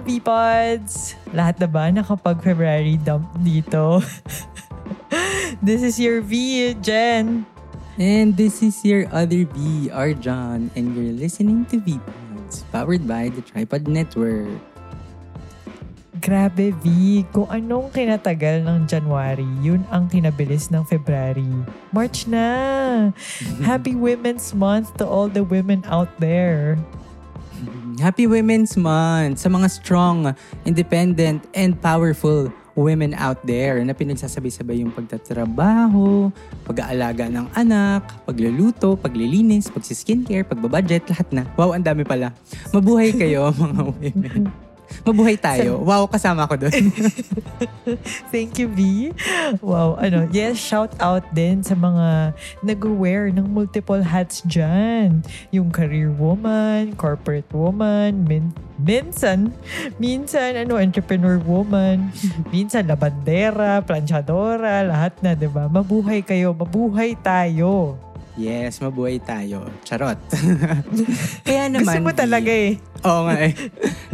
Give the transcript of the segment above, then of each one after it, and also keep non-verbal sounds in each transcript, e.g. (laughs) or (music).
ka-V-Pods! Lahat na ba nakapag-February dump dito? (laughs) This is your V, Jen. And this is your other V, Arjan, and you're listening to V-Pods, powered by the Tripod Network. Grabe, V. Kung anong kinatagal ng January, yun ang kinabilis ng February. March na! (laughs) Happy Women's Month to all the women out there. Happy Women's Month sa mga strong, independent, and powerful women out there na pinagsasabay-sabay yung pagtatrabaho, pag-aalaga ng anak, pagluluto, paglilinis, pagsiskincare, pagbabudget, lahat na. Wow, ang dami pala. Mabuhay kayo (laughs) mga women. Mabuhay tayo. Wow, kasama ko doon. (laughs) Thank you, V. Wow, ano, yes, shout out din sa mga nag-wear ng multiple hats dyan. Yung career woman, corporate woman, min minsan, minsan, ano, entrepreneur woman, (laughs) minsan, labandera, planchadora, lahat na, di ba? Mabuhay kayo, mabuhay tayo. Yes, mabuhay tayo. Charot. (laughs) Kaya naman, Gusto mo talaga eh. Oo nga eh.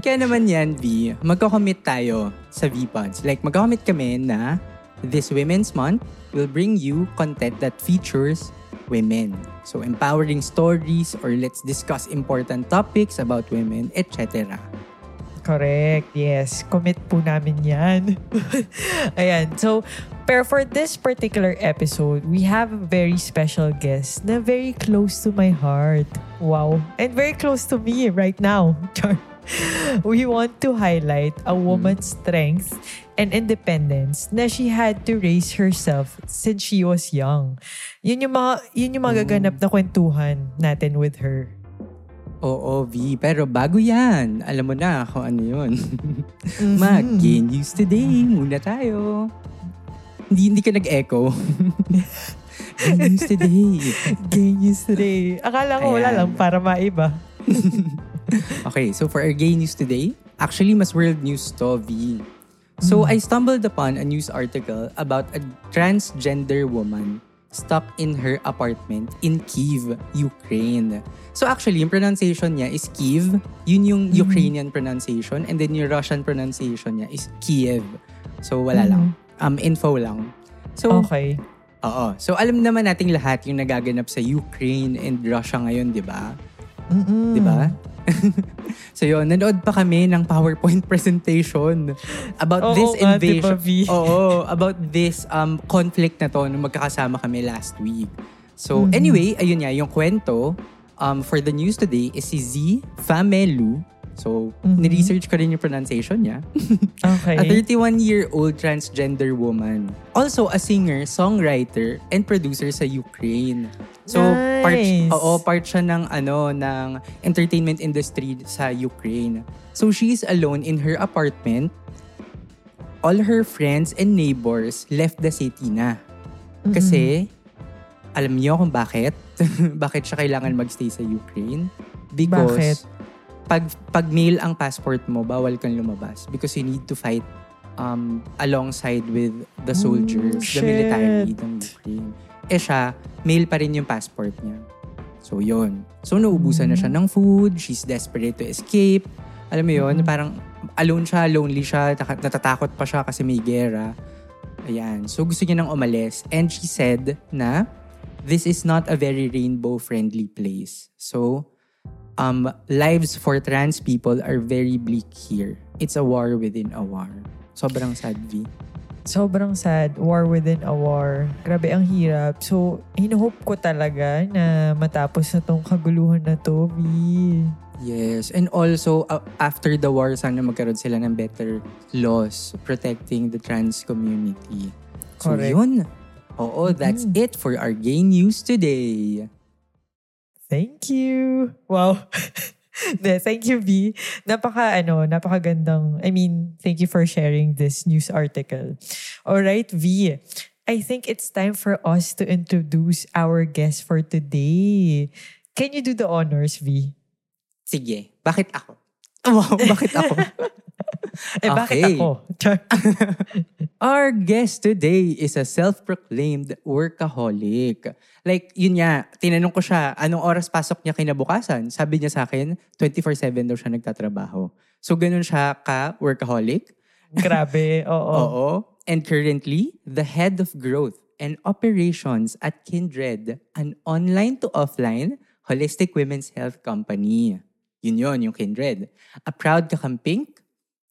Kaya naman yan, V, magko-commit tayo sa V-Pods. Like, magko-commit kami na this Women's Month will bring you content that features women. So, empowering stories or let's discuss important topics about women, etc. Correct, yes. Commit po namin yan. (laughs) Ayan, so, pero for this particular episode, we have a very special guest na very close to my heart. Wow. And very close to me right now. (laughs) we want to highlight a woman's strength and independence na she had to raise herself since she was young. Yun yung mga, yun yung magaganap na kwentuhan natin with her. Oo, V. Pero bago yan, alam mo na kung ano yun. (laughs) Mhm. Mag-gain news today muna tayo. Hindi, hindi ka nag-echo. (laughs) Gain news today. Gay news today. Akala ko wala Ayan. lang para maiba. (laughs) Okay, so for our gay news today, actually mas world news to, V. So I stumbled upon a news article about a transgender woman stuck in her apartment in Kiev, Ukraine. So actually, yung pronunciation niya is Kiev. Yun yung Ukrainian pronunciation. And then yung Russian pronunciation niya is Kiev. So wala lang. Um, info lang. So, Okay. oo. So alam naman nating lahat yung nagaganap sa Ukraine and Russia ngayon, di ba? Mm-mm. Di ba? (laughs) so yun, nanood pa kami ng PowerPoint (laughs) presentation about Oo this nga, invasion. V? (laughs) Oo, about this um conflict na to nung magkakasama kami last week. So Mhm. anyway, ayun nga, yung kwento um, for the news today is si Z Famelu. So, Mhm. ni-research ko rin yung pronunciation niya. (laughs) Okay. A 31-year-old transgender woman. Also a singer, songwriter, and producer sa Ukraine. So, part, Nice. oo, part siya ng, ano, ng entertainment industry sa Ukraine. So, she is alone in her apartment. All her friends and neighbors left the city na. Kasi, alam niyo kung bakit? (laughs) bakit siya kailangan magstay sa Ukraine? Because, Bakit? Pag, pag mail ang passport mo, bawal kang lumabas because you need to fight um, alongside with the soldiers, the shit. military ng Ukraine. Eh siya, mail pa rin yung passport niya. So, yun. So, nauubusan na siya ng food. She's desperate to escape. Alam mo yun, parang alone siya, lonely siya, natatakot pa siya kasi may gera. Ayan. So, gusto niya nang umalis. And she said na this is not a very rainbow-friendly place. So, um, lives for trans people are very bleak here. It's a war within a war. Sobrang sad, V. Sobrang sad. War within a war. Grabe, ang hirap. So, hinuhope ko talaga na matapos na tong kaguluhan na to, V. Yes. And also, uh, after the war, sana magkaroon sila ng better laws protecting the trans community. So, Correct. yun. Oo, that's Mhm. it for our gay news today. Thank you. Wow. (laughs) De, thank you, V. Napaka, ano, napakagandang, I mean, thank you for sharing this news article. All right, V. I think it's time for us to introduce our guest for today. Can you do the honors, V? Sige. Bakit ako? (laughs) Wow, bakit ako? (laughs) Eh, bakit Okay. ako? Char. (laughs) Our guest today is a self-proclaimed workaholic. Like, yun nga, tinanong ko siya, anong oras pasok niya kinabukasan? Sabi niya sa akin, 24-7 daw siya nagtatrabaho. So, ganun siya ka-workaholic. Grabe, (laughs) oo. Oo. And currently, the head of growth and operations at Kindred, an online to offline holistic women's health company. Yun yun, yung Kindred. A proud kakamping,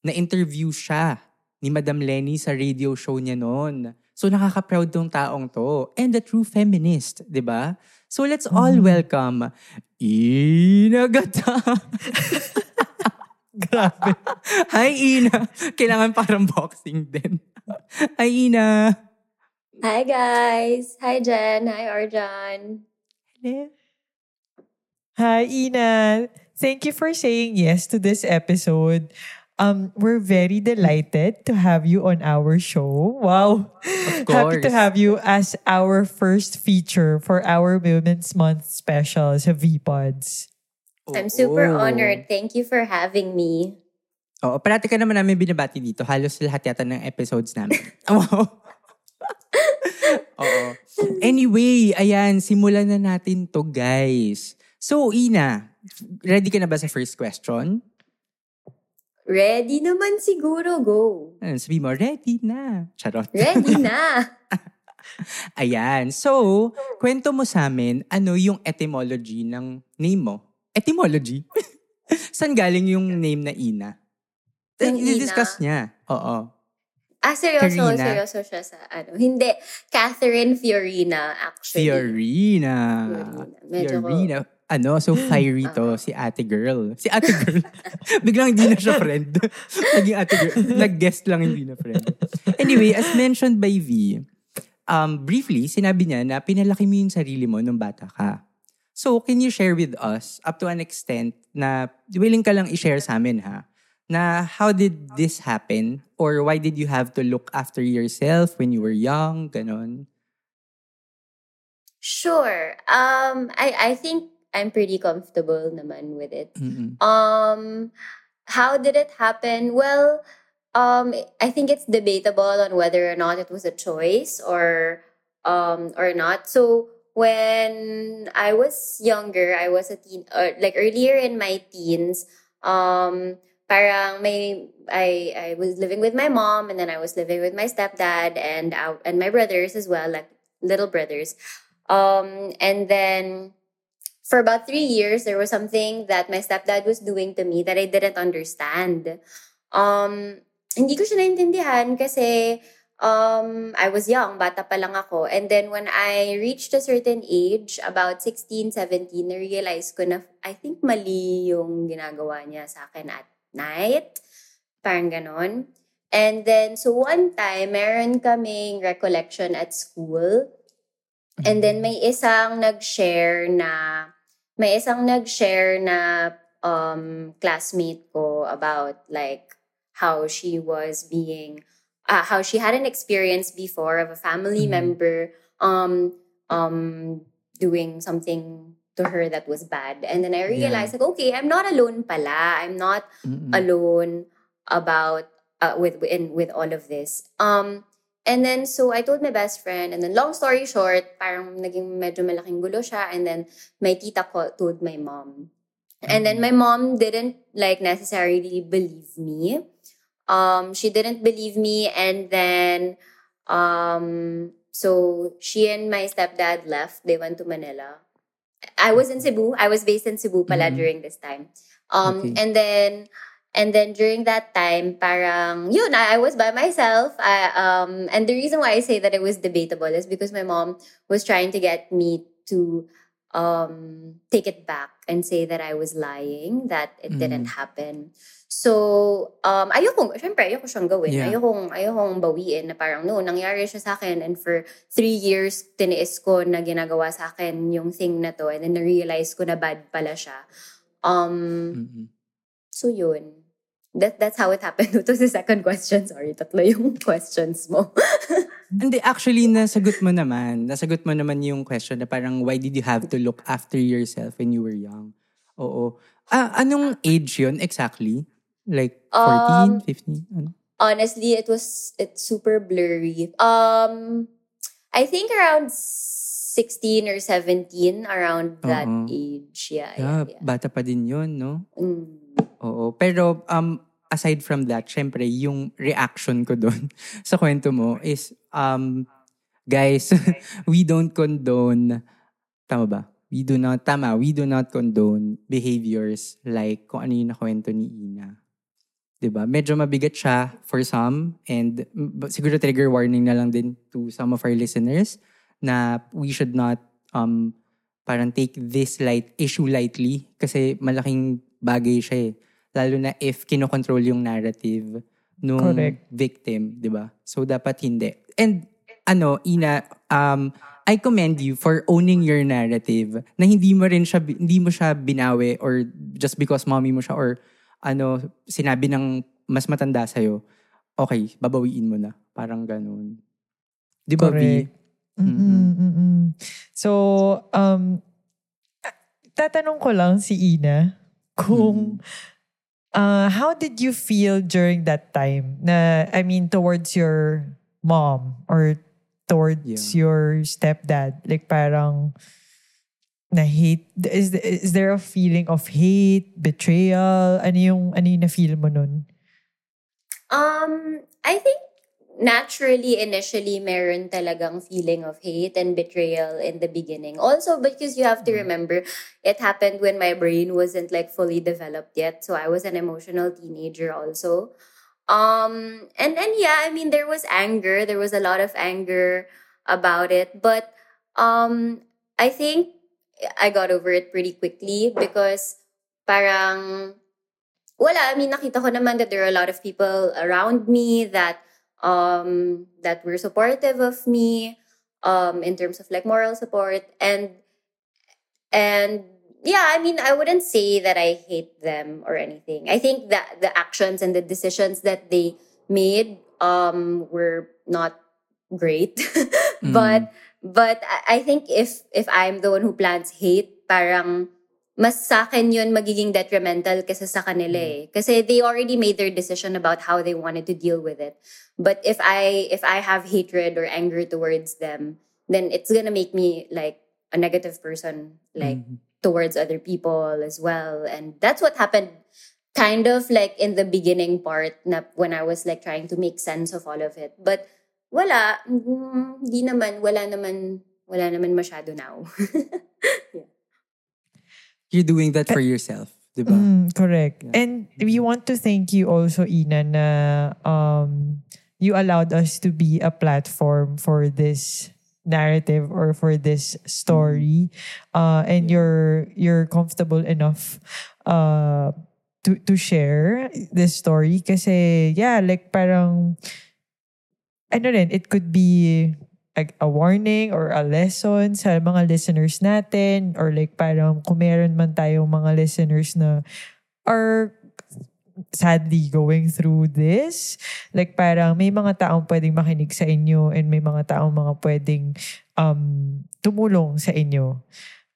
na-interview siya ni Madam Lenny sa radio show niya noon. So nakaka-proud tong taong to. And a true feminist, di ba? So let's all welcome Ina Gata. (laughs) Grabe. Hi, Ina. Kailangan parang boxing din. Hi, Ina. Hi guys! Hi Jen! Hi Arjan! Hi, Ina. Thank you for saying yes to this episode. Um, we're very delighted to have you on our show. Wow. Of (laughs) Happy to have you as our first feature for our Women's Month special sa VPods. I'm super Oo. honored. Thank you for having me. Oo, parati ka naman namin binabati dito. Halos lahat yata ng episodes namin. Wow. (laughs) (laughs) Oo. Anyway, ayan, simulan na natin to guys. So, Ina, ready ka na ba sa first question? Ready naman siguro, go. Ano, sabi mo, ready na. Charot. Ready na! (laughs) Ayan. So, kwento mo sa amin, ano yung etymology ng name mo? Etymology? (laughs) Saan galing yung name na Ina? Yung Ina? I-discuss niya. Oo. Ah, seryoso, Karina. seryoso siya sa ano. Hindi, Catherine Fiorina actually. Fiorina. Fiorina. Medyo ko- Fiorina. Ano, so (laughs) fiery to, si ate girl. Si ate girl. (laughs) Biglang hindi na siya (laughs) friend. Naging ate girl. Nag-guest lang, hindi na friend. Anyway, as mentioned by V, um, briefly, sinabi niya na pinalaki mo yung sarili mo nung bata ka. So, can you share with us, up to an extent, na willing ka lang i-share sa amin ha, na how did this happen? Or why did you have to look after yourself when you were young? Ganon. Sure. Um, I, I think I'm pretty comfortable naman with it. Mm-mm. Um, how did it happen? Well, um, I think it's debatable on whether or not it was a choice or um or not. So when I was younger, I was a teen, or like earlier in my teens. Um, parang may I I was living with my mom, and then I was living with my stepdad and out and my brothers as well, like little brothers. Um, and then for about three years, there was something that my stepdad was doing to me that I didn't understand. Um, hindi ko siya naintindihan kasi um, I was young, bata pa lang ako. And then when I reached a certain age, about 16, 17, na-realize ko na I think mali yung ginagawa niya sa akin at night. Parang ganon. And then, so one time, meron kaming recollection at school. And then may isang nag-share na may isang nag-share na um classmate ko about like how she was being uh, how she had an experience before of a family Mhm. member um um doing something to her that was bad and then I realized like okay I'm not alone pala I'm not Mm-mm. alone about uh, with in with all of this. Um and then so I told my best friend and then long story short, parang naging medyo malaking gulo siya and then my tita ko told my mom. And then my mom didn't like necessarily believe me. Um she didn't believe me and then um so she and my stepdad left. They went to Manila. I was in Cebu. I was based in Cebu pala Mhm. during this time. Um Okay. and then and then during that time, parang, yun, I, I was by myself. I, um, and the reason why I say that it was debatable is because my mom was trying to get me to um, take it back and say that I was lying, that it Mm. didn't happen. So, um, ayoko, syempre, ayoko siyang gawin. Yeah. Ayokong, ayokong bawiin na parang, no, nangyari siya sa akin and for three years, tiniis ko na ginagawa sa akin yung thing na to and then na-realize ko na bad pala siya. Um, Mm-mm. So yun. That, that's how it happened. (laughs) Ito the second question. Sorry, tatlo yung (laughs) questions mo. (laughs) Hindi, actually, nasagot mo naman. Nasagot mo naman yung question na parang, why did you have to look after yourself when you were young? Oo. Ah, anong age yun exactly? Like 14, Um, 15? Ano? Honestly, it was it's super blurry. Um, I think around 16 or 17, around that Oo. age. Yeah, Yeah, yeah, yeah. bata pa din yun, no? Mm. Oo. Pero, um, aside from that, syempre, yung reaction ko doon (laughs) sa kwento mo is, um, guys, (laughs) we don't condone, tama ba? We do not, tama, we do not condone behaviors like kung ano yung nakwento ni Ina. 'di ba? Medyo mabigat siya for some and siguro trigger warning na lang din to some of our listeners na we should not um parang take this light issue lightly kasi malaking bagay siya eh. Lalo na if kinokontrol yung narrative nung Correct. victim, 'di ba? So dapat hindi. And ano, Ina, um I commend you for owning your narrative na hindi mo rin siya hindi mo siya binawi or just because mommy mo siya or ano sinabi ng mas matanda sa okay, babawiin mo na. Parang ganun. 'Di ba? Correct. Mm-mm, mm-mm. So, um, tatanong ko lang si Ina kung uh, how did you feel during that time na, I mean, towards your mom or towards Yeah. your stepdad? Like parang na hate, is, is there a feeling of hate, betrayal? Ano yung, ano yung na-feel mo nun? Um, I think naturally, initially, meron talagang feeling of hate and betrayal in the beginning. Also, because you have to remember, it happened when my brain wasn't like fully developed yet. So I was an emotional teenager also. Um, and and yeah, I mean, there was anger. There was a lot of anger about it, but um, I think I got over it pretty quickly because parang wala. I mean, nakita ko naman that there are a lot of people around me that um that were supportive of me um in terms of like moral support. And and yeah i mean i wouldn't say that i hate them or anything. I think that the actions and the decisions that they made um were not great. (laughs) But but I- i think if if i'm the one who plants hate parang mas sa akin yun magiging detrimental kasi sa kanila eh. Kasi they already made their decision about how they wanted to deal with it. But if I if I have hatred or anger towards them, then it's gonna make me like a negative person, like Mhm. towards other people as well. And that's what happened kind of like in the beginning part na when I was like trying to make sense of all of it. But wala, mm, di naman, wala naman, wala naman masyado now. (laughs) You're doing that for yourself. ba? Mm, correct. Yeah. And we want to thank you also, Ina, na um, you allowed us to be a platform for this narrative or for this story. Uh, and you're you're comfortable enough uh, to to share this story. Kasi, yeah, like parang, ano rin, it could be like a warning or a lesson sa mga listeners natin or like parang kung meron man tayong mga listeners na are sadly going through this. Like parang may mga taong pwedeng makinig sa inyo and may mga taong mga pwedeng um, tumulong sa inyo.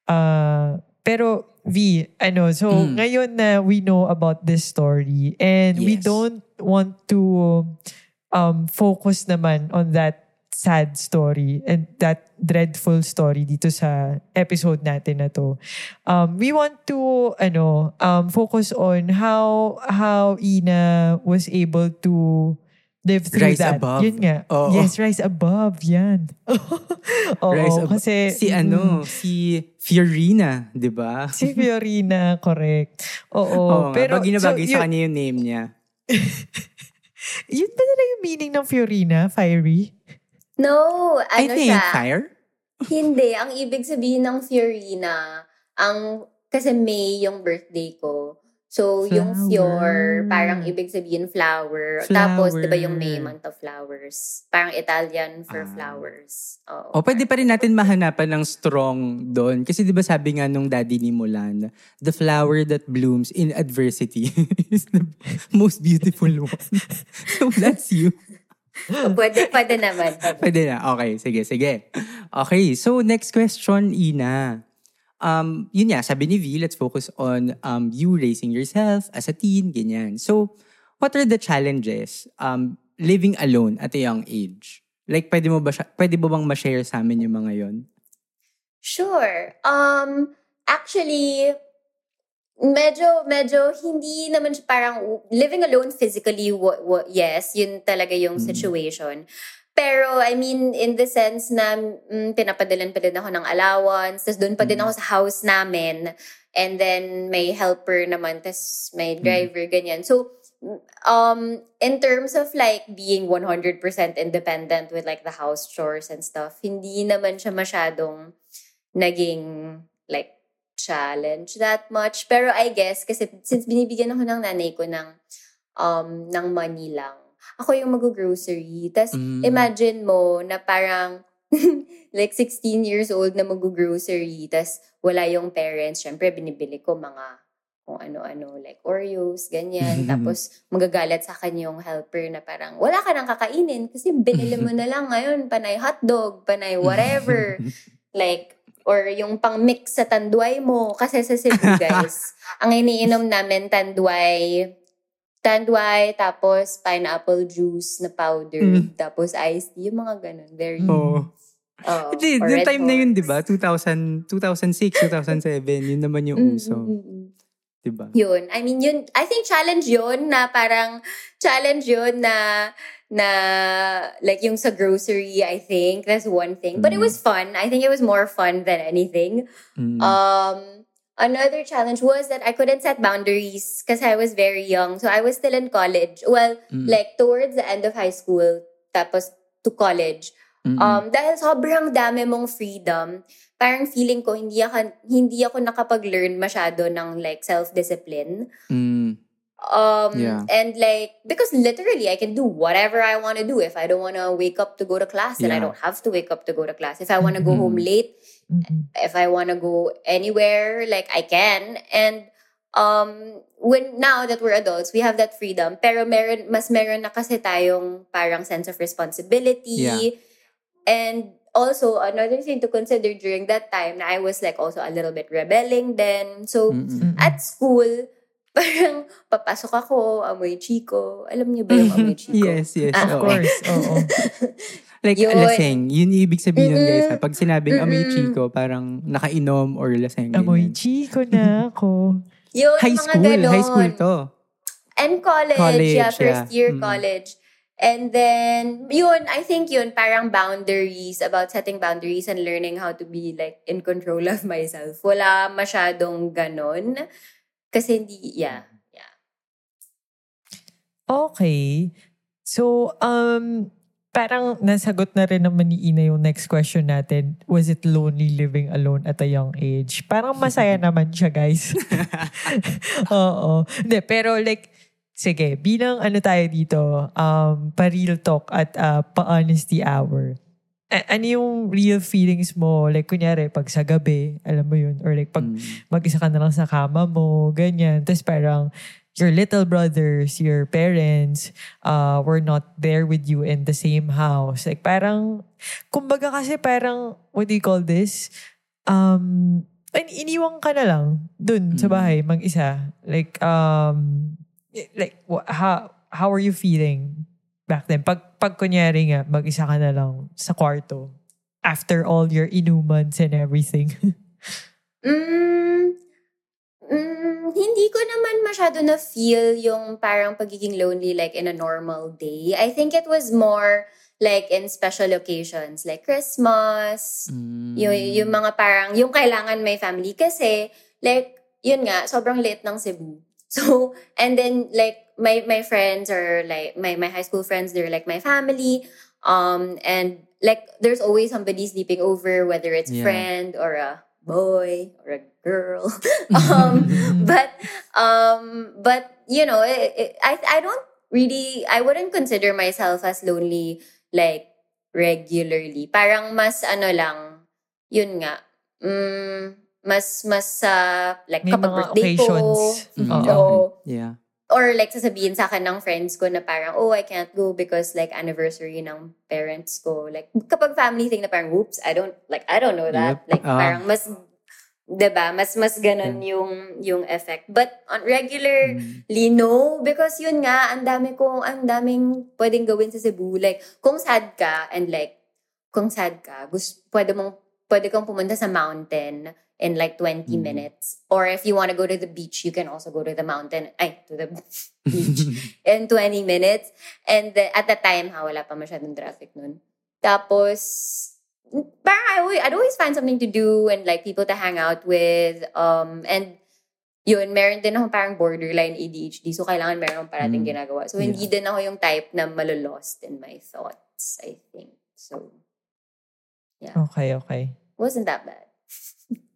Uh, pero V, ano, so Mm. ngayon na we know about this story and we Yes. don't want to um, focus naman on that sad story and that dreadful story dito sa episode natin na to. Um, we want to ano um, focus on how how Ina was able to live through Rise that. above. Yun nga. Oo. Yes, rise above. Yan. (laughs) Oo, Rise above. kasi si mm, ano, si Fiorina, 'di ba? si Fiorina, (laughs) correct. Oo. Nga, pero bagay na bagay so, sa yun, kanya yung name niya. (laughs) yun ba talaga yung meaning ng Fiorina, Fiery? No, I ano think siya? fire. Hindi. Ang ibig sabihin ng Fiorina, ang, kasi May yung birthday ko. So, yung Flower. Fior, parang ibig sabihin flower. Tapos, di ba yung May, Flower. month of flowers. Parang Italian for Ah. flowers. Oo. O pwede pa rin natin mahanapan ng strong doon. Kasi di ba sabi nga nung daddy ni Mulan, the flower that blooms in adversity (laughs) is the most beautiful one. (laughs) so that's you. (laughs) Pwede, pwede naman. Pwede na. Okay, sige, sige. Okay, so next question, Ina. Um, yun nga, sabi ni V, let's focus on um, you raising yourself as a teen, ganyan. So, what are the challenges um, living alone at a young age? Like, pwede mo ba siya, pwede mo bang ma-share sa amin yung mga yon? Sure. Um, actually, medyo, medyo hindi naman siya parang living alone physically, wa- wa- yes, yun talaga yung Mm. situation. Pero, I mean, in the sense na mm, pinapadalan pa din ako ng allowance, tapos doon pa din Mm. ako sa house namin, and then may helper naman, tapos may Mm. driver, ganyan. So, um, in terms of like being 100% independent with like the house chores and stuff, hindi naman siya masyadong naging like challenge that much. Pero I guess, kasi since binibigyan ako ng nanay ko ng, um, ng money lang, ako yung mag-grocery. Tapos, Mm. imagine mo na parang, (laughs) like 16 years old na mag-grocery, tapos wala yung parents. Siyempre, binibili ko mga kung ano-ano, like Oreos, ganyan. (laughs) Tapos, magagalit sa akin yung helper na parang, wala ka nang kakainin kasi binili mo (laughs) na lang ngayon, panay hotdog, panay whatever. like, or yung pang mix sa tanduay mo. Kasi sa Cebu, (laughs) guys, ang iniinom namin tanduay, tanduay, tapos pineapple juice na powder, Mm. tapos iced tea, yung mga ganun. Very, Oo. oh, Hindi, yung time na yun, di Horse. ba? 2000, 2006, 2007, yun naman yung uso. mm, mm, mm. Di ba? Yun. I mean, yun, I think challenge yun na parang, challenge yun na, na, like yung sa grocery, I think, that's one thing. But it Mm. was fun. I think it was more fun than anything. Mm. Um, another challenge was that I couldn't set boundaries because I was very young. So I was still in college. Well, Mm. like towards the end of high school, tapos to college. Mm-mm. Um, dahil sobrang dami mong freedom, parang feeling ko hindi ako, hindi ako nakapag-learn masyado ng like self-discipline. Mm. Um, Yeah. and like, because literally I can do whatever I want to do. If I don't want to wake up to go to class, then I don't have to wake up to go to class. If I want to go Mhm. home late, Mm-mm. if I want to go anywhere, like I can. And um when now that we're adults, we have that freedom. Pero meron mas meron na kasi tayong parang sense of responsibility. Yeah. And also another thing to consider during that time I was like also a little bit rebelling then. So. Mm-mm. at school, parang papasok ako, amoy chiko. Alam niyo ba yung amoy (laughs) chiko? Yes, yes. Ah, Of course, oo. (laughs) Like, Yun. laseng. Yun yung ibig sabihin nun, guys. ha? Pag sinabing amoy Mm-mm. chico, parang nakainom or laseng. Amoy chiko na (laughs) ako. Yun, High mga school. ganon. High school to. And college, College, yeah, first yeah. year Mm. college. And then, yun, I think yun, parang boundaries, about setting boundaries and learning how to be like in control of myself. Wala masyadong ganon. Kasi hindi, yeah. Okay. So, um, parang nasagot na rin naman ni Ina yung next question natin. Was it lonely living alone at a young age? Parang masaya (laughs) naman siya, guys. (laughs) Oo. Hindi, pero like, sige, bilang ano tayo dito, um, pa-real talk at uh, pa-honesty hour. A- ano yung real feelings mo? Like, kunyari, pag sa gabi, alam mo yun, or like, pag Mm. mag-isa ka na lang sa kama mo, ganyan. Tapos parang your little brothers, your parents uh, were not there with you in the same house. Like parang, kumbaga kasi parang, what do you call this? Um, in- iniwang ka na lang dun sa Mm. bahay, mag-isa. Like, um, like, how, how are you feeling back then? Pag, pag kunyari nga, mag-isa ka na lang sa kwarto after all your inumans and everything. (laughs) Mm, mm, hindi ko naman masyado na feel yung parang pagiging lonely like in a normal day. I think it was more like in special occasions like Christmas, Mm. yung, yung mga parang, yung kailangan may family. Kasi, like, yun nga, sobrang late ng Cebu. (laughs) So, and then, like, my, my friends or like, my, my high school friends, they're like my family. Um, and like, there's always somebody sleeping over, whether it's Yeah. friend or a boy or a girl. (laughs) (laughs) um, but, um, but, you know, it, it, I, I don't really, I wouldn't consider myself as lonely, like, regularly. Parang mas ano lang, yun nga, mm, mas, mas, uh, like, May kapag birthday ko. Mm, Oo. Oo. Yeah. Or like sasabihin sa akin ng friends ko na parang, oh, I can't go because like anniversary ng parents ko. Like, kapag family thing na parang, whoops, I don't, like, I don't know that. Yep. Like, Ah. parang mas, 'di ba mas, mas ganun yung, yung effect. But on regular, Mm. Lino, because yun nga, ang dami kong, ang daming pwedeng gawin sa Cebu. Like, kung sad ka, and like, kung sad ka, gusto, pwede mong pwede kang pumunta sa mountain in like 20 Mm. minutes. Or if you want to go to the beach, you can also go to the mountain, ay, to the (laughs) beach (laughs) in 20 minutes. And the- at the time, ha, wala pa masyadong traffic nun. Tapos, parang I always, I'd always find something to do and like people to hang out with. Um, and yun, meron din ako parang borderline ADHD. So, kailangan meron parating Mm. ginagawa. So, hindi din ako yung type na malolost in my thoughts, I think. So, Okay, okay. wasn't that bad. (laughs)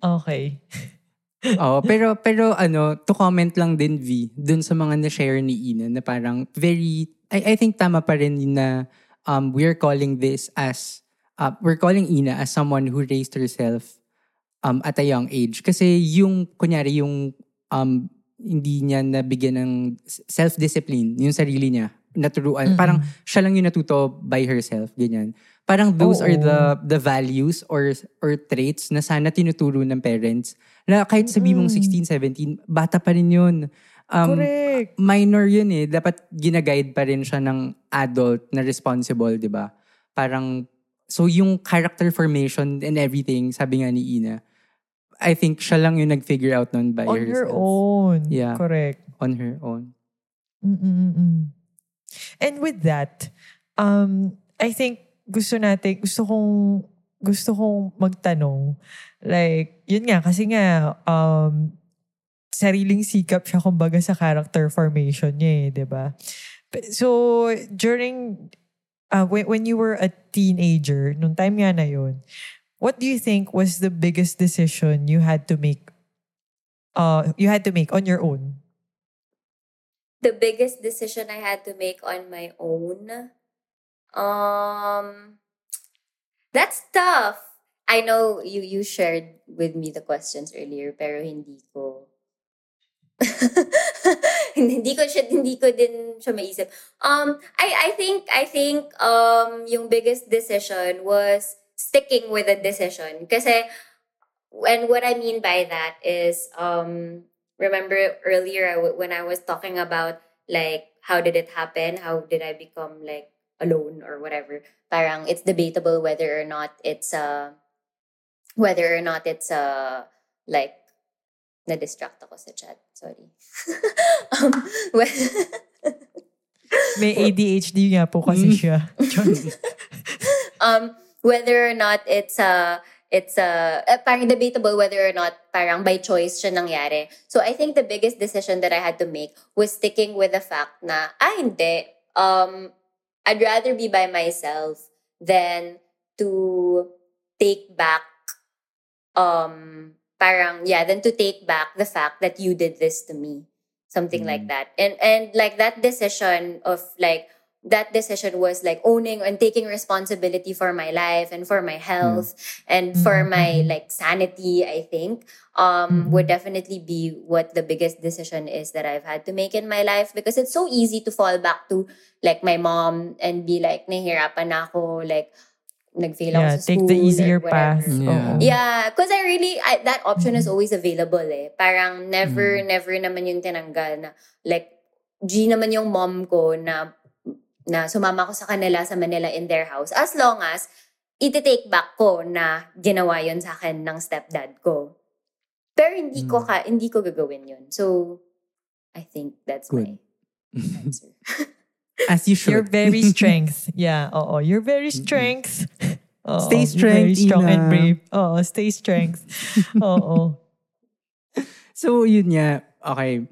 Okay. Oo, pero pero ano, to comment lang din V dun sa mga na-share ni Ina na parang very I I think tama pa rin na um we're calling this as uh, we're calling Ina as someone who raised herself um at a young age kasi yung kunyari yung um hindi niya nabigyan ng self-discipline yung sarili niya naturuan Mm-mm. parang siya lang yung natuto by herself ganyan parang those are Oo. the the values or or traits na sana tinuturo ng parents na kahit sabi mong Mm-mm. 16, 17, bata pa rin yun. Um, Correct. minor yun eh. Dapat ginaguide pa rin siya ng adult na responsible, di ba? Parang, so yung character formation and everything, sabi nga ni Ina, I think siya lang yung nag-figure out nun by On herself. her own. Yeah. Correct. On her own. Mm-mm-mm. And with that, um, I think gusto natin, gusto kong, gusto kong magtanong, like, yun nga, kasi nga, um, sariling sikap siya kumbaga sa character formation niya eh, di ba? So, during, uh, when, when you were a teenager, nung time nga na yun, what do you think was the biggest decision you had to make, uh, you had to make on your own? the biggest decision I had to make on my own. Um, that's tough. I know you you shared with me the questions earlier, pero hindi ko. (laughs) hindi ko siya hindi ko din siya maisip. Um I I think I think um yung biggest decision was sticking with a decision kasi and what I mean by that is um remember earlier when I was talking about like how did it happen? How did I become like alone or whatever? Parang it's debatable whether or not it's uh whether or not it's uh like na-distract ako sa chat. Sorry. (laughs) um, (laughs) well, May ADHD nga po kasi Mm. siya. (laughs) um, whether or not it's uh, it's a uh, parang debatable whether or not parang by choice siya nangyari. So I think the biggest decision that I had to make was sticking with the fact na, ah, hindi. Um, I'd rather be by myself than to take back um parang yeah than to take back the fact that you did this to me something like Mm. that and and like that decision of like that decision was like owning and taking responsibility for my life and for my health and for my Mhm. like sanity i think um Mhm. would definitely be what the biggest decision is that i've had to make in my life because it's so easy to fall back to like my mom and be like nahihirapan na ako like nag-fail ako Yeah, sa school take the easier or path. Yeah. Oo. Yeah, because I really, I, that option is Mhm. always available eh. Parang never, never naman yung tinanggal na, like, G naman yung mom ko na, na sumama ko sa kanila sa Manila in their house. As long as, iti-take back ko na ginawa yon sa akin ng stepdad ko. Pero hindi ko Mm. ka, hindi ko gagawin yun. So, I think that's Good. my answer. (laughs) (laughs) As you You're should. very (laughs) strength. Yeah, oo. You're very strength. Oo, Stay you're very strength, strong and Ina. brave. Oo, stay strength. Oo. So, yun nga. Okay.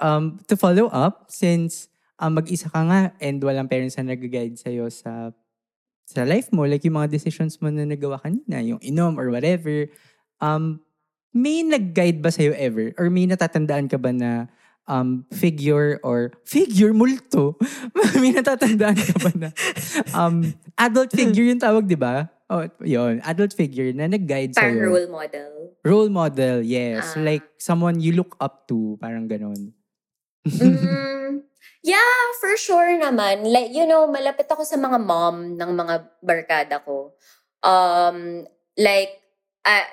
Um, to follow up, since um, mag-isa ka nga and walang parents na nag-guide sa'yo sa sa life mo, like yung mga decisions mo na nagawa kanina, yung inom or whatever, um, may nag-guide ba sa'yo ever? Or may natatandaan ka ba na um, figure or figure multo? (laughs) may natatandaan ka ba na um, adult figure yung tawag, di ba? Oh, yun. Adult figure na nag-guide Parang sa'yo. role model. Role model, yes. Ah. Like someone you look up to, parang ganon. mm, yeah, for sure naman. Like, you know, malapit ako sa mga mom ng mga barkada ko. Um, like, uh,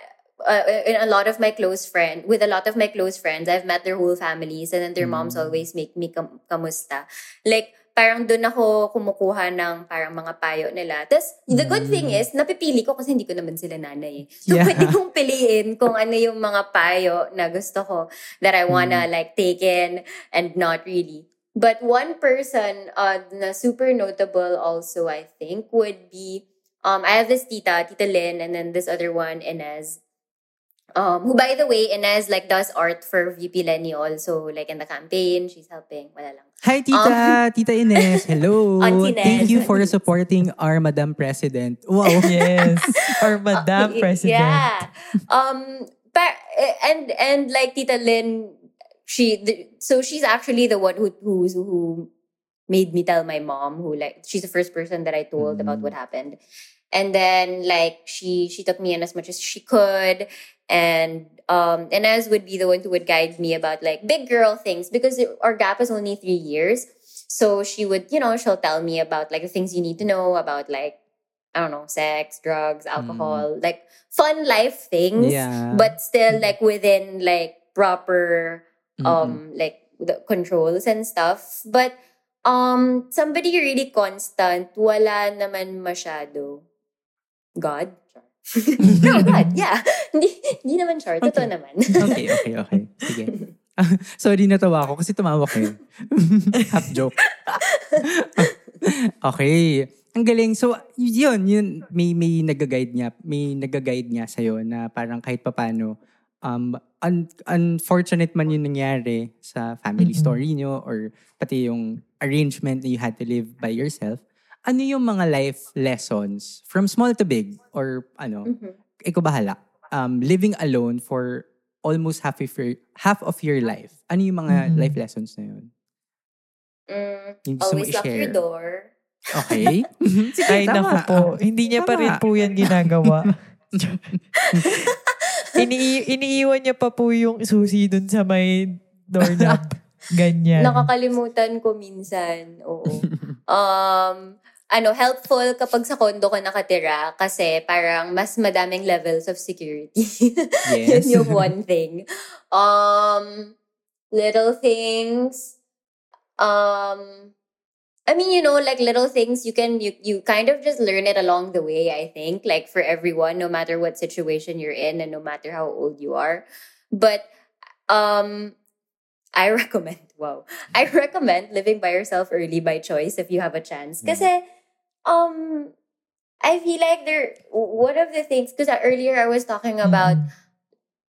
uh, in a lot of my close friends, with a lot of my close friends, I've met their whole families and then their moms Mm. always make me kam- kamusta. Like, parang doon ako kumukuha ng parang mga payo nila. Tapos, the good Mm. thing is, napipili ko kasi hindi ko naman sila nanay. eh. So, Yeah. pwede kong piliin kung ano yung mga payo na gusto ko that I wanna Mm. like take in and not really. But one person uh, na super notable also, I think, would be, um, I have this tita, Tita Lynn, and then this other one, Inez. Um, who, by the way, Inez like does art for VP Lenny also, like in the campaign, she's helping. Wala lang. Hi, Tita! (laughs) Tita Ines, hello! Auntie Ines. Thank you for supporting our Madam President. Wow! (laughs) Yes. Our Madam (laughs) Uh, President. Yeah. Um, but, and, and like Tita Lynn, she, the, so she's actually the one who, who, who made me tell my mom who like, she's the first person that I told about Mm. what happened. And then like she, she took me in as much as she could. And, um, Inez would be the one who would guide me about like big girl things because it- our gap is only three years. So she would, you know, she'll tell me about like the things you need to know about like, I don't know, sex, drugs, alcohol, like fun life things, Yeah. but still (laughs) like within like proper Um like the controls and stuff. But um somebody really constant, wala naman masyado. God? (laughs) no, God, (laughs) yeah. (laughs) Hindi, hindi naman sure. Totoo Okay. naman. okay, okay, okay. Sige. Sorry, natawa ako kasi tumawa kayo. Half joke. okay. Ang galing. So, yun, yun, may, may nag-guide niya, may nag-guide niya sa'yo na parang kahit papano, um, un- unfortunate man yung nangyari sa family Mm-mm. story niyo or pati yung arrangement that you had to live by yourself, ano yung mga life lessons from small to big or ano, Mhm. ikaw bahala. Um, living alone for almost half of your, half of your life. Ano yung mga Mhm. life lessons na yun? Mm, Yung gusto always lock your door. Okay. (laughs) Sige, Ay, tama. naku po. Hindi niya pa rin Tama. po yan ginagawa. (laughs) Ini iniiwan niya pa po yung susi dun sa may doorknob. (laughs) Ganyan. Nakakalimutan ko minsan. Oo. (laughs) um, ano, helpful kapag sa kondo ka nakatira kasi parang mas madaming levels of security. (laughs) Yes. Yun yung one thing. Um, little things. Um, I mean, you know, like little things you can, you, you kind of just learn it along the way, I think, like for everyone, no matter what situation you're in and no matter how old you are. But, um, I (laughs) recommend, wow, I recommend living by yourself early by choice if you have a chance. Kasi, um, I feel like there, one of the things, because earlier I was talking about Mm.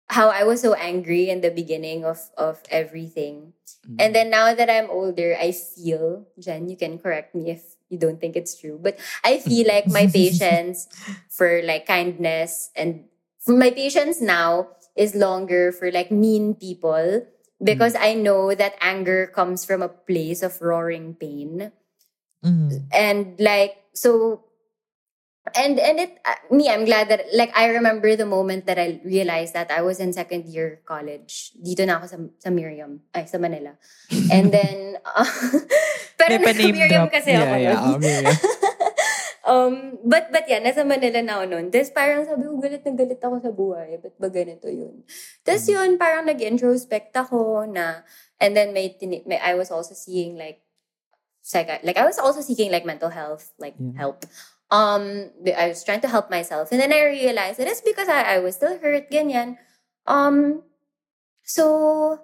how I was so angry in the beginning of, of everything. Mm. And then now that I'm older, I feel, Jen, you can correct me if you don't think it's true, but I feel like my patience (laughs) for like kindness and my patience now is longer for like mean people because I know that anger comes from a place of roaring pain. Mm. And like, so, and, and it, uh, me, I'm glad that, like, I remember the moment that I realized that I was in second year college. Dito na ako sa, sa Miriam, ay, sa Manila. And then, uh, (laughs) pero pa-name Miriam drop. kasi ako. yeah, yeah. nun. Oh, Miriam. (laughs) um, but, but yeah, nasa Manila na ako noon. Tapos parang sabi ko, galit na galit ako sa buhay. Ba't ba ganito yun? Tapos Mm. yun, parang nag-introspect ako na, and then may, tini- may I was also seeing like, psych- like I was also seeking like mental health, like Yeah. help. Um, I was trying to help myself. And then I realized that it's because I, I was still hurt, ganyan. Um, so,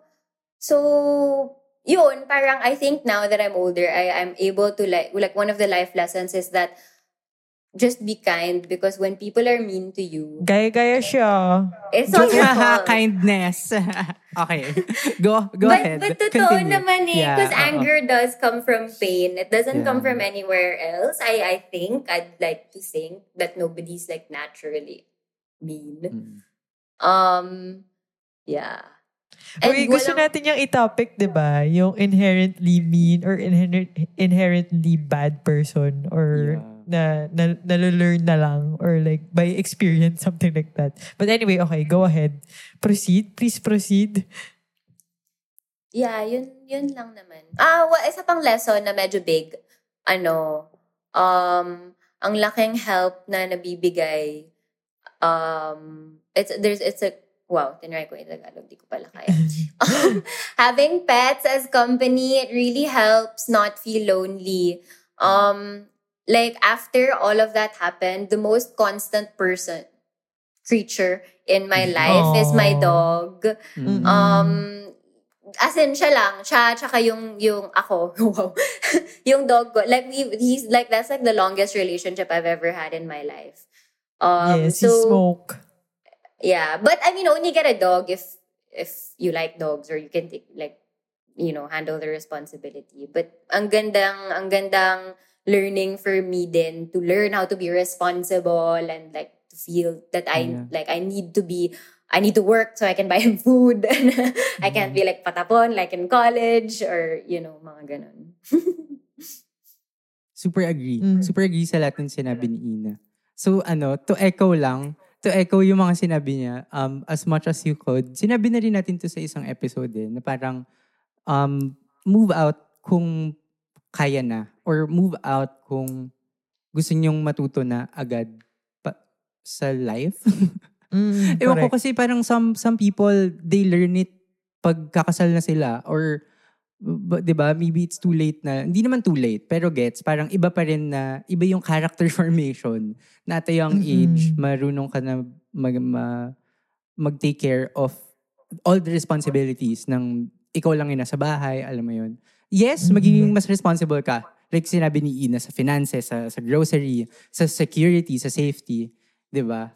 so, yun, parang I think now that I'm older, I, I'm able to like, like one of the life lessons is that just be kind because when people are mean to you, Gaya-gaya siya. it's all your Haha, fault. kindness. (laughs) okay. Go, go but, ahead. But totoo Continue. naman eh. Yeah, Because oo. anger does come from pain. It doesn't come Yeah. from anywhere else. I, I think, I'd like to think that nobody's like naturally mean. Mm. Um, yeah. Uy, gusto walang- natin yung i-topic, di ba? Yung inherently mean or inher- inherently bad person or Yeah. Na, na nalalearn na lang or like by experience, (laughs) something like that. But anyway, okay, go ahead. Proceed. Please proceed. Yeah, yun, yun lang naman. Ah, well, isa pang lesson na medyo big. Ano, um, ang laking help na nabibigay, um, it's, there's, it's a wow, tinry ko yung Tagalog, di ko pala kaya. (laughs) um, having pets as company, it really helps not feel lonely. Um, like after all of that happened, the most constant person, creature in my life is my dog. Mm. Um, as in, siya lang. Siya, tsaka yung, yung ako. (laughs) Wow. yung dog ko. Like, we, he's like, that's like the longest relationship I've ever had in my life. Um, yes, so, you smoke. yeah. But, I mean, only get a dog if, if you like dogs or you can take, like, you know, handle the responsibility. But, ang gandang, ang gandang learning for me din to learn how to be responsible and, like, to feel that I, Yeah. like, I need to be I need to work so I can buy him (laughs) food. I can't be like patapon like in college or, you know, mga ganun. (laughs) Super agree. Mm. Super agree sa lahat ng sinabi ni Ina. So ano, to echo lang, to echo yung mga sinabi niya, um, as much as you could, sinabi na rin natin to sa isang episode eh, na parang um, move out kung kaya na or move out kung gusto niyong matuto na agad pa, sa life. (laughs) Mm, Ewan ko kasi parang some some people, they learn it pag kakasal na sila or b- 'di ba maybe it's too late na hindi naman too late pero gets parang iba pa rin na iba yung character (laughs) formation na at a young Mhm. age marunong ka na mag, ma- mag-take care of all the responsibilities ng ikaw lang yung nasa bahay alam mo yun yes Mhm. magiging mas responsible ka like sinabi ni Ina sa finances sa, sa grocery sa security sa safety 'di ba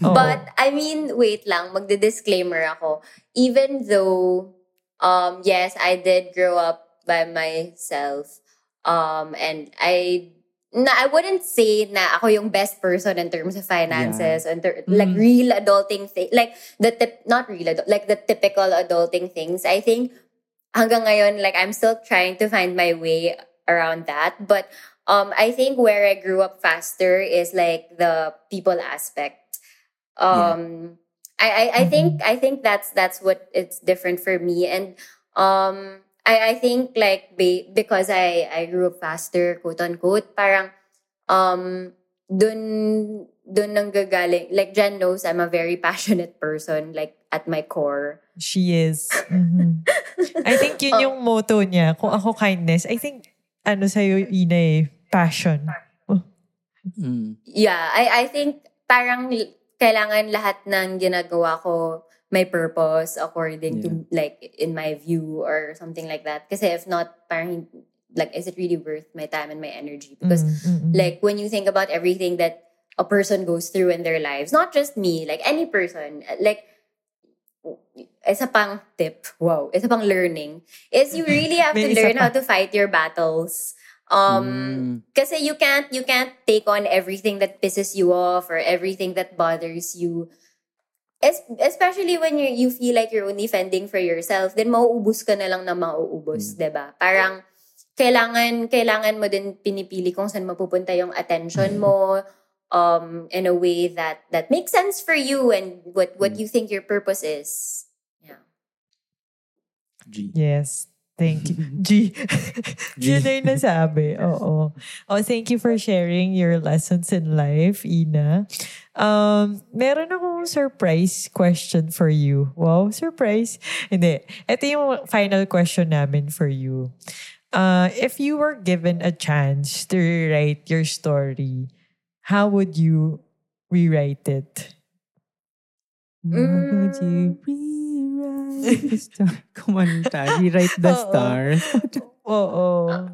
Oo. But, I mean, wait lang, magdi-disclaimer ako. Even though, um, yes, I did grow up by myself, um, and I, na, I wouldn't say na ako yung best person in terms of finances, and ter- like Mhm. real adulting thing, like the tip, not real adult, like the typical adulting things. I think hanggang ngayon, like I'm still trying to find my way around that, but um, I think where I grew up faster is like the people aspect. Um, I, I, I think I think that's that's what it's different for me, and um, I, I think like be, because I I grew up faster, quote unquote, parang um, dun dun nanggagaling. Like Jen knows, I'm a very (laughs) passionate person, like at my core. She is. Mhm. (laughs) I think yun Oh. yung motto niya. Kung ako kindness, I think, ano sa'yo, Ina eh, passion. Mm. Yeah, I I think parang kailangan lahat ng ginagawa ko may purpose according to like in my view or something like that. Kasi if not, parang like is it really worth my time and my energy? Because Mm, mm, mm. like when you think about everything that a person goes through in their lives, not just me, like any person, like isa pang tip, wow, isa pang learning, is you really have (laughs) to learn how to fight your battles. Um, Mm. kasi you can't you can't take on everything that pisses you off or everything that bothers you. Es- especially when you you feel like you're only fending for yourself, then mauubos ka na lang na mauubos, 'di ba? Parang kailangan kailangan mo din pinipili kung saan mapupunta yung attention mo um in a way that that makes sense for you and what what you think your purpose is. Yeah. G. Yes. Thank you. (laughs) G. (laughs) Yun na yung nasabi. (laughs) Oo. Oh, thank you for sharing your lessons in life, Ina. Um, meron akong surprise question for you. Wow, surprise. Hindi. Ito yung final question namin for you. Uh, if you were given a chance to rewrite your story, how would you rewrite it? How would you rewrite the star? (laughs) Kumanta. Rewrite the Oo. stars. Oo.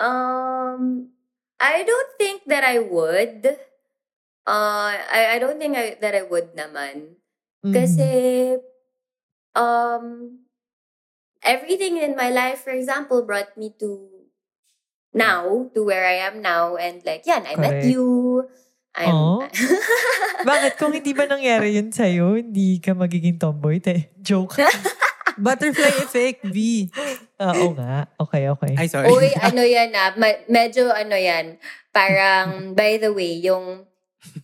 Um, I don't think that I would. Uh, I, I don't think I, that I would naman. Mhm. Kasi, um, everything in my life, for example, brought me to now, to where I am now. And like, yan, I met Correct. you. I'm, Aw. (laughs) Bakit? Kung hindi ba nangyari yun sa'yo, hindi ka magiging tomboy? Te, joke. (laughs) Butterfly effect, V. Ah, Oo nga. Okay, okay. Ay, sorry. Uy, ano yan ah. Ma- medyo ano yan. Parang, by the way, yung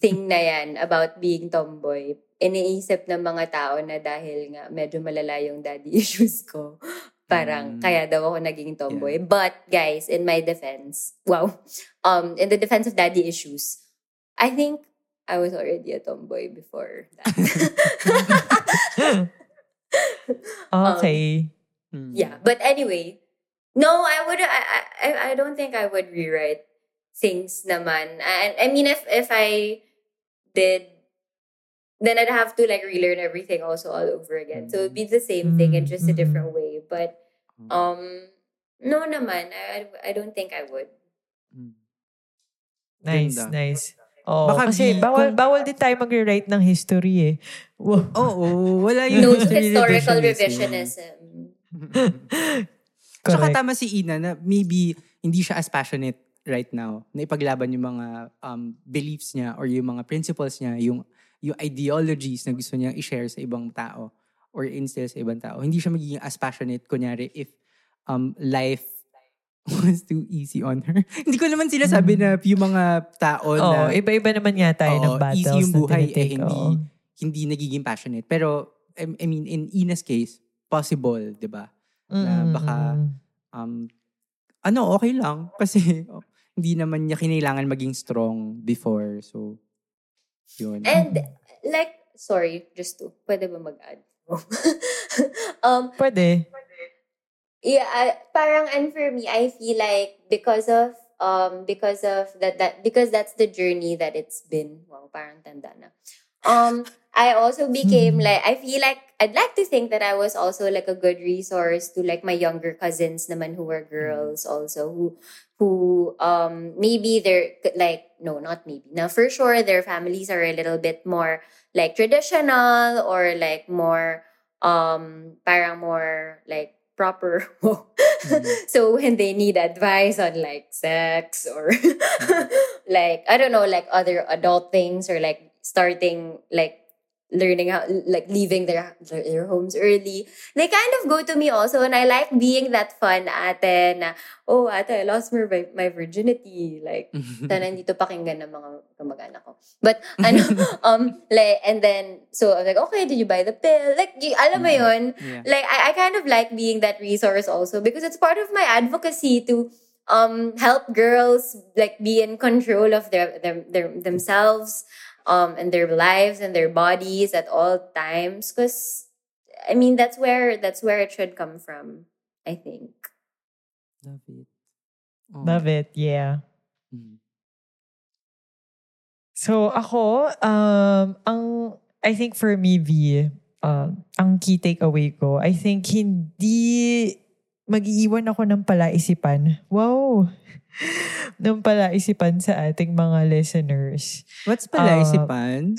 thing na yan about being tomboy, iniisip ng mga tao na dahil nga medyo malala yung daddy (laughs) issues ko. Parang, Mm. kaya daw ako naging tomboy. But, guys, in my defense, wow, (laughs) um, in the defense of daddy issues, I think I was already a tomboy before that. (laughs) (laughs) Okay. Mm. yeah, but anyway, no, I would. I, I I don't think I would rewrite things, naman. And I mean, if if I did, then I'd have to like relearn everything also all over again. So it'd be the same thing in just a Mm, different way. But Mm. um, no, naman. I I- I don't think I would. Mm. Nice, Ganda. nice. Oh, Baka kasi di- bawal, kung- bawal din tayo mag-rewrite ng history eh. Oo, wala (laughs) yung No history historical revisionism. revisionism. (laughs) Tsaka tama si Ina na maybe hindi siya as passionate right now na ipaglaban yung mga um, beliefs niya or yung mga principles niya, yung, yung ideologies na gusto niya i-share sa ibang tao or instill sa ibang tao. Hindi siya magiging as passionate, kunyari, if um, life was too easy on her. (laughs) hindi ko naman sinasabi na yung mga tao Oo, na iba-iba naman tayo Oo, ng battles easy yung na buhay, eh, hindi, Oo. hindi nagiging passionate. Pero, I, I mean, in Ina's case, possible, di ba? na Mm, baka- mm, um, ano, okay lang. Kasi oh, (laughs) hindi naman niya kinailangan maging strong before. So, yun. And like, sorry, just to, pwede ba mag-add? (laughs) um, Pwede. Yeah, I, parang and for me, I feel like because of um because of that that because that's the journey that it's been. Wow, parang tanda na. Um, I also became Hmm. like I feel like I'd like to think that I was also like a good resource to like my younger cousins naman who were girls also who who um maybe they're like no not maybe now for sure their families are a little bit more like traditional or like more um parang more like proper Mm. (laughs) so when they need advice on like sex or (laughs) like i don't know like other adult things or like starting like learning how like leaving their their homes early they kind of go to me also and i like being that fun ate na oh ate i lost my, my virginity like (laughs) sana hindi to pakinggan ng mga kamag-anak ko. But, (laughs) ano, (laughs) um, like, and then, so, I was like, okay, did you buy the pill? Like, y- alam mo yun, yeah. like, I, I kind of like being that resource also because it's part of my advocacy to, um, help girls, like, be in control of their, their, their themselves, um, and their lives and their bodies at all times. Because, I mean, that's where, that's where it should come from, I think. Love it. Oh. Love it, yeah. Mm. So ako, um, ang I think for me, V, um, ang key takeaway ko, I think hindi mag-iiwan ako ng palaisipan. Wow! (laughs) ng palaisipan sa ating mga listeners. What's Ah. pala isipan? (laughs)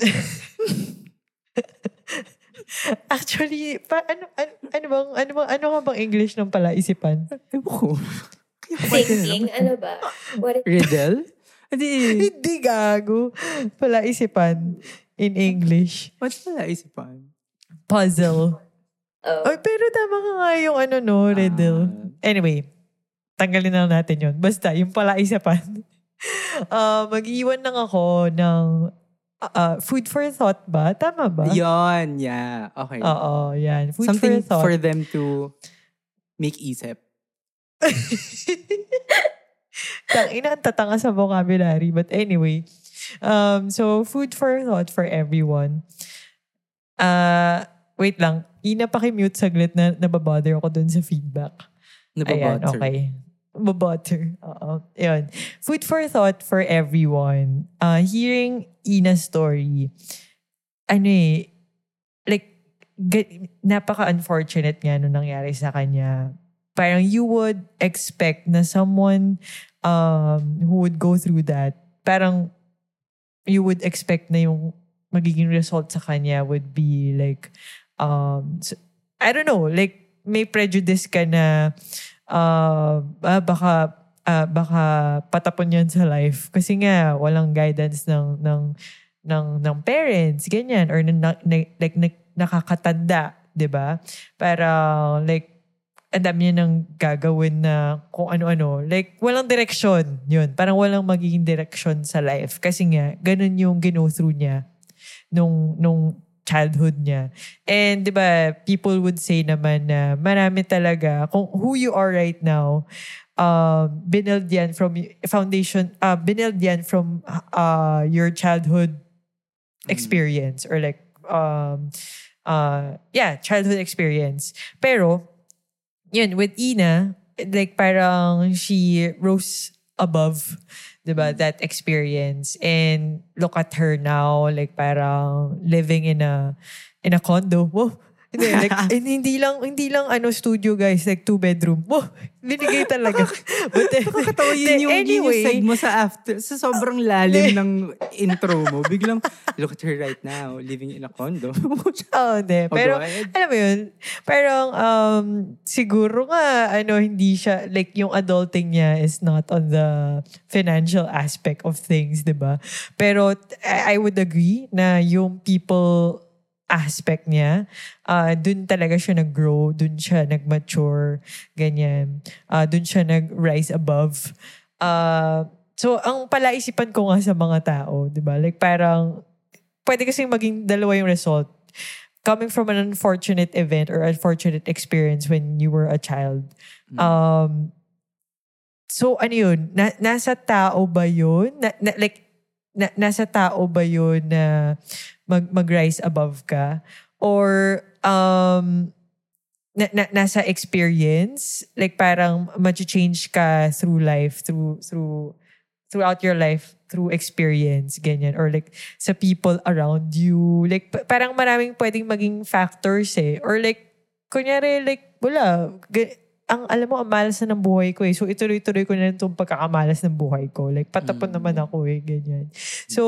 Actually, pa, ano, ano, ano bang, ano bang, ano nga bang English ng palaisipan? Ewan ko. Thinking, ano ba? What it, Riddle? Hindi. (laughs) Hindi gago. Palaisipan in English. What's pala isipan? Puzzle. Oh. Ay, pero tama ka nga yung ano no, riddle. Anyway, tanggalin na lang natin yun. Basta, yung pala isapan. uh, (laughs) mag-iwan lang ako ng uh, food for thought ba? Tama ba? Yon, yeah. Okay. Oo, yan. Food Something for thought. for them to make isip. (laughs) Tangina, ang tatanga sa vocabulary. But anyway, um, so food for thought for everyone. Uh, wait lang. Ina, pakimute saglit na nababother ako dun sa feedback. Ayan, Nababutter. okay. Mabutter. Oo. Yun. Food for thought for everyone. Uh, hearing Ina's story, ano eh, like, napaka-unfortunate nga nung nangyari sa kanya. Parang you would expect na someone um, who would go through that, parang you would expect na yung magiging result sa kanya would be like, um, s- I don't know, like, may prejudice ka na uh, ah, baka ah, baka patapon yan sa life kasi nga walang guidance ng ng ng ng parents ganyan or na, na- like na, nakakatanda 'di ba para like ang dami nang gagawin na kung ano-ano. Like, walang direction. Yun. Parang walang magiging direction sa life. Kasi nga, ganun yung gino through niya nung, nung childhood niya. And, di ba, people would say naman na marami talaga, kung who you are right now, um, binuild yan from foundation, uh, binuild yan from uh, your childhood experience or like um uh yeah, childhood experience. Pero yun with Ina, like parang she rose above 'di ba that experience and look at her now like parang living in a in a condo. Wow. Hindi, (laughs) like, and hindi lang, hindi lang ano studio guys, like two bedroom. (laughs) Wow, binigay talaga. (laughs) But then, Nakakatawa yun yung, yun yung anyway, seg mo sa after, sa sobrang lalim ng intro mo. Biglang, look at her right now, living in a condo. Oh, hindi. Oh, Pero, alam mo yun, parang, um, siguro nga, ano, hindi siya, like, yung adulting niya is not on the financial aspect of things, di ba? Pero, I, I would agree na yung people aspect niya, uh, dun talaga siya nag-grow, dun siya nag-mature, ganyan. Uh, dun siya nag-rise above. Uh, so, ang palaisipan ko nga sa mga tao, di ba? Like, parang, pwede kasing maging dalawa yung result. Coming from an unfortunate event or unfortunate experience when you were a child. Um, so, ano yun? Na, nasa tao ba yun? Na, na- like, na, nasa tao ba yun na mag, mag-rise above ka? Or, um, na, na, nasa experience? Like, parang mag-change ka through life, through, through, throughout your life, through experience, ganyan. Or like, sa people around you. Like, pa- parang maraming pwedeng maging factors eh. Or like, kunyari, like, wala. Ang alam mo, ang malas na ng buhay ko eh. So, ituloy-tuloy ko na lang itong pagkakamalas ng buhay ko. Like, patapon Mm. naman ako eh, ganyan. So,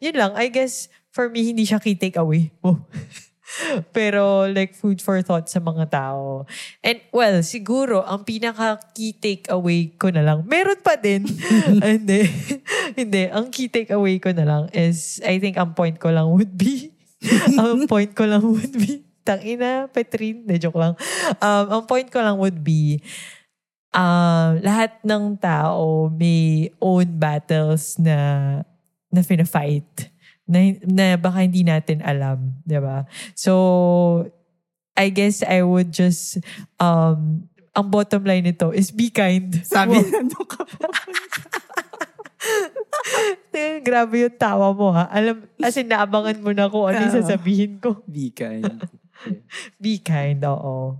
yun lang. I guess, for me, hindi siya key takeaway. Oh. (laughs) Pero, like, food for thought sa mga tao. And, well, siguro, ang pinaka key takeaway ko na lang, meron pa din. (laughs) hindi. hindi. Ang key takeaway ko na lang is, I think, ang point ko lang would be, (laughs) ang point ko lang would be, tangina, Petrin, de joke lang. Um, ang point ko lang would be, um, lahat ng tao may own battles na na fina-fight na, na baka hindi natin alam, 'di ba? So I guess I would just um ang bottom line nito is be kind. Sabi Wow. na nung ka (laughs) Grabe yung tawa mo ha. Alam, as in, naabangan mo na kung ano yung sasabihin ko. Be kind. (laughs) Be kind, oo.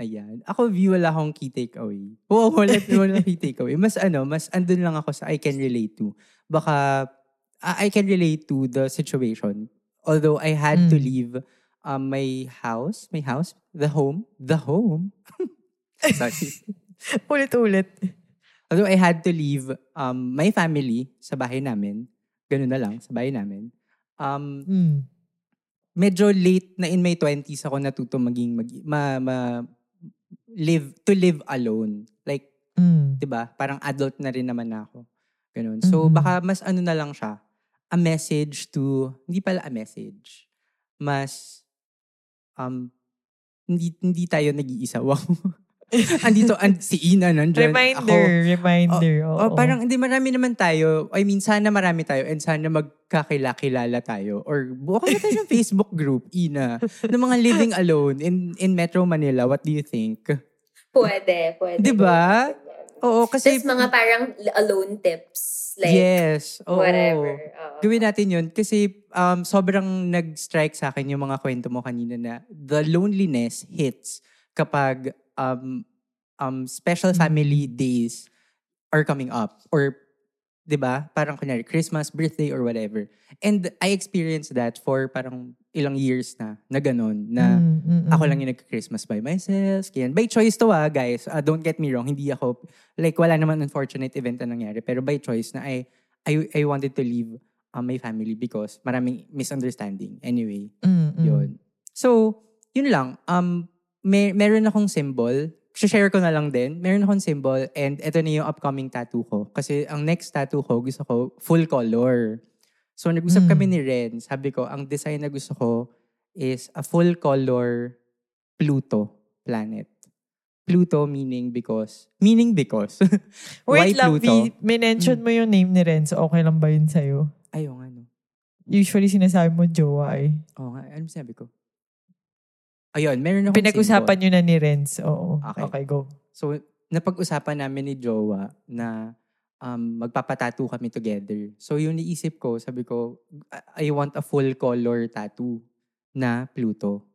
Ayan. Ako, view, wala akong key takeaway. Oo, wala, wala (laughs) key takeaway. Mas ano, mas andun lang ako sa I can relate to. Baka, I I can relate to the situation. Although I had to Mm. leave um, my house, my house, the home, the home. (laughs) Sorry. Ulit-ulit. Although I had to leave um, my family sa bahay namin. Ganun na lang, sa bahay namin. Um, Mm. Medyo late na in my 20s ako natuto maging mag, ma, ma, live to live alone. Like, Mm. 'di ba? Parang adult na rin naman na ako. Ganun. So Mhm. baka mas ano na lang siya, a message to hindi pala a message. Mas um hindi hindi tayo nag-iisa. Wow. (laughs) (laughs) Andito and si Ina nandiyan. Reminder, reminder. Ako, oo. oh, parang hindi marami naman tayo. I mean, sana marami tayo and sana magkakilala tayo. Or buo na tayo ng (laughs) Facebook group, Ina, ng mga living alone in in Metro Manila. What do you think? Pwede, pwede. Di ba? Oo, kasi... Tapos mga parang alone tips. Like, yes. Oo. whatever. Oo. Gawin natin yun kasi um, sobrang nag-strike sa akin yung mga kwento mo kanina na the loneliness hits kapag um, um, special family days are coming up or 'di ba? Parang kunyari Christmas, birthday or whatever. And I experienced that for parang ilang years na na ganun na Mm, mm, ako mm. lang yung nag-Christmas by myself. Kaya, by choice to ah, guys. Ah, don't get me wrong. Hindi ako, like, wala naman unfortunate event na nangyari. Pero by choice na I, I, I wanted to leave um, my family because maraming misunderstanding. Anyway, Mm, mm. yun. So, yun lang. Um, may, meron akong symbol. share ko na lang din. Meron akong symbol and ito na yung upcoming tattoo ko. Kasi ang next tattoo ko, gusto ko full color. So, nag-usap Mm. kami ni Ren. Sabi ko, ang design na gusto ko is a full color Pluto planet. Pluto meaning because, meaning because. (laughs) Wait Why lang, Pluto? V, minention mo yung name ni Renzo. Okay lang ba yun sa'yo? Ayaw nga, no. Usually sinasabi mo jowa eh. Oo nga, ano sabi ko? Ayun, meron akong Pinag-usapan nyo na ni Renz. Oo. Okay. Okay, go. So, napag-usapan namin ni Jowa na um, magpapatattoo kami together. So yung naisip ko, sabi ko, I I want a full color tattoo na Pluto.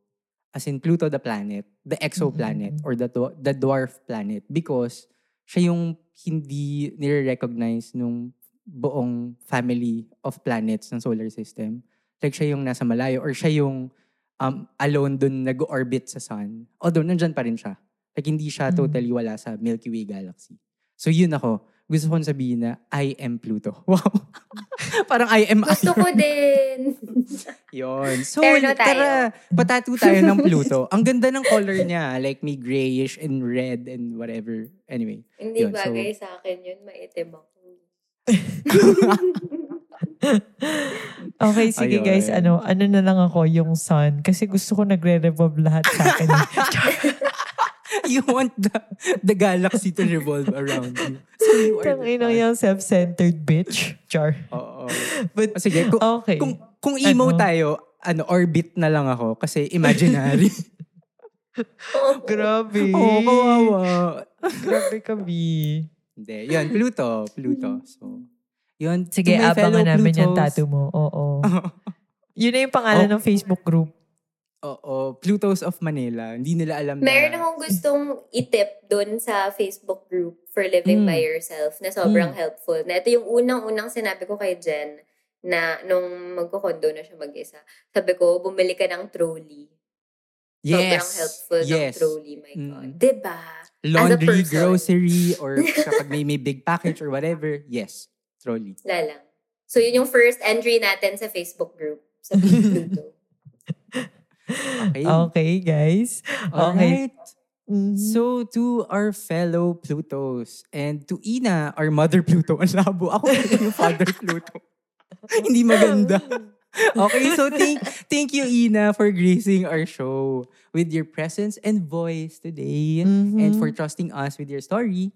As in Pluto the planet, the exoplanet Mhm. or the the dwarf planet because siya yung hindi nire-recognize nung buong family of planets ng solar system. Like siya yung nasa malayo or siya yung um, alone dun nag-orbit sa sun. Although nandyan pa rin siya. Like hindi siya Mhm. totally wala sa Milky Way galaxy. So yun ako. Gusto ko sabihin na I am Pluto. (laughs) Wow. (laughs) Parang I am Gusto ko din. (laughs) Yun. So, Pero tayo. tara, patatu tayo ng Pluto. Ang ganda ng color niya. Like, may grayish and red and whatever. Anyway. Hindi Yun, so- bagay sa akin yun. Maitim ako. (laughs) Okay, sige Ayun. guys, ano, ano na lang ako, yung sun. Kasi gusto ko nagre-revolve lahat sa akin. (laughs) you want the, the galaxy to revolve around you. So, you are sun. yung self-centered bitch. Char. Oo. But, O sige, kung, okay. kung, kung emo Ano? tayo, ano, orbit na lang ako kasi imaginary. (laughs) Grabe. Oo, kawawa. Grabe kami. Hindi. Yun, Pluto. Pluto. So, yun. Sige, abangan namin yung Plutos. tattoo mo. Oo. (laughs) Yun na yung pangalan Oh. ng Facebook group. Oo, Plutos of Manila. Hindi nila alam na... Meron akong gustong itip dun sa Facebook group for living Mm. by yourself na sobrang Mm. helpful. Na ito yung unang-unang sinabi ko kay Jen na nung magko-condo na siya mag-isa. Sabi ko, bumili ka ng trolley. Yes. Sobrang helpful ng yes. trolley, my God. Mm. Diba? Laundry, grocery, or (laughs) kapag may, may big package or whatever, yes. Trolley. Lalang. So, yun yung first entry natin sa Facebook group. Sa (laughs) Pluto. Okay. Okay, guys. Okay. Alright. Mhm. So, to our fellow Plutos and to Ina, our mother Pluto, ang labo. Ako yung father Pluto. (laughs) Hindi maganda. Okay, so thank thank you, Ina, for gracing our show with your presence and voice today Mhm. and for trusting us with your story.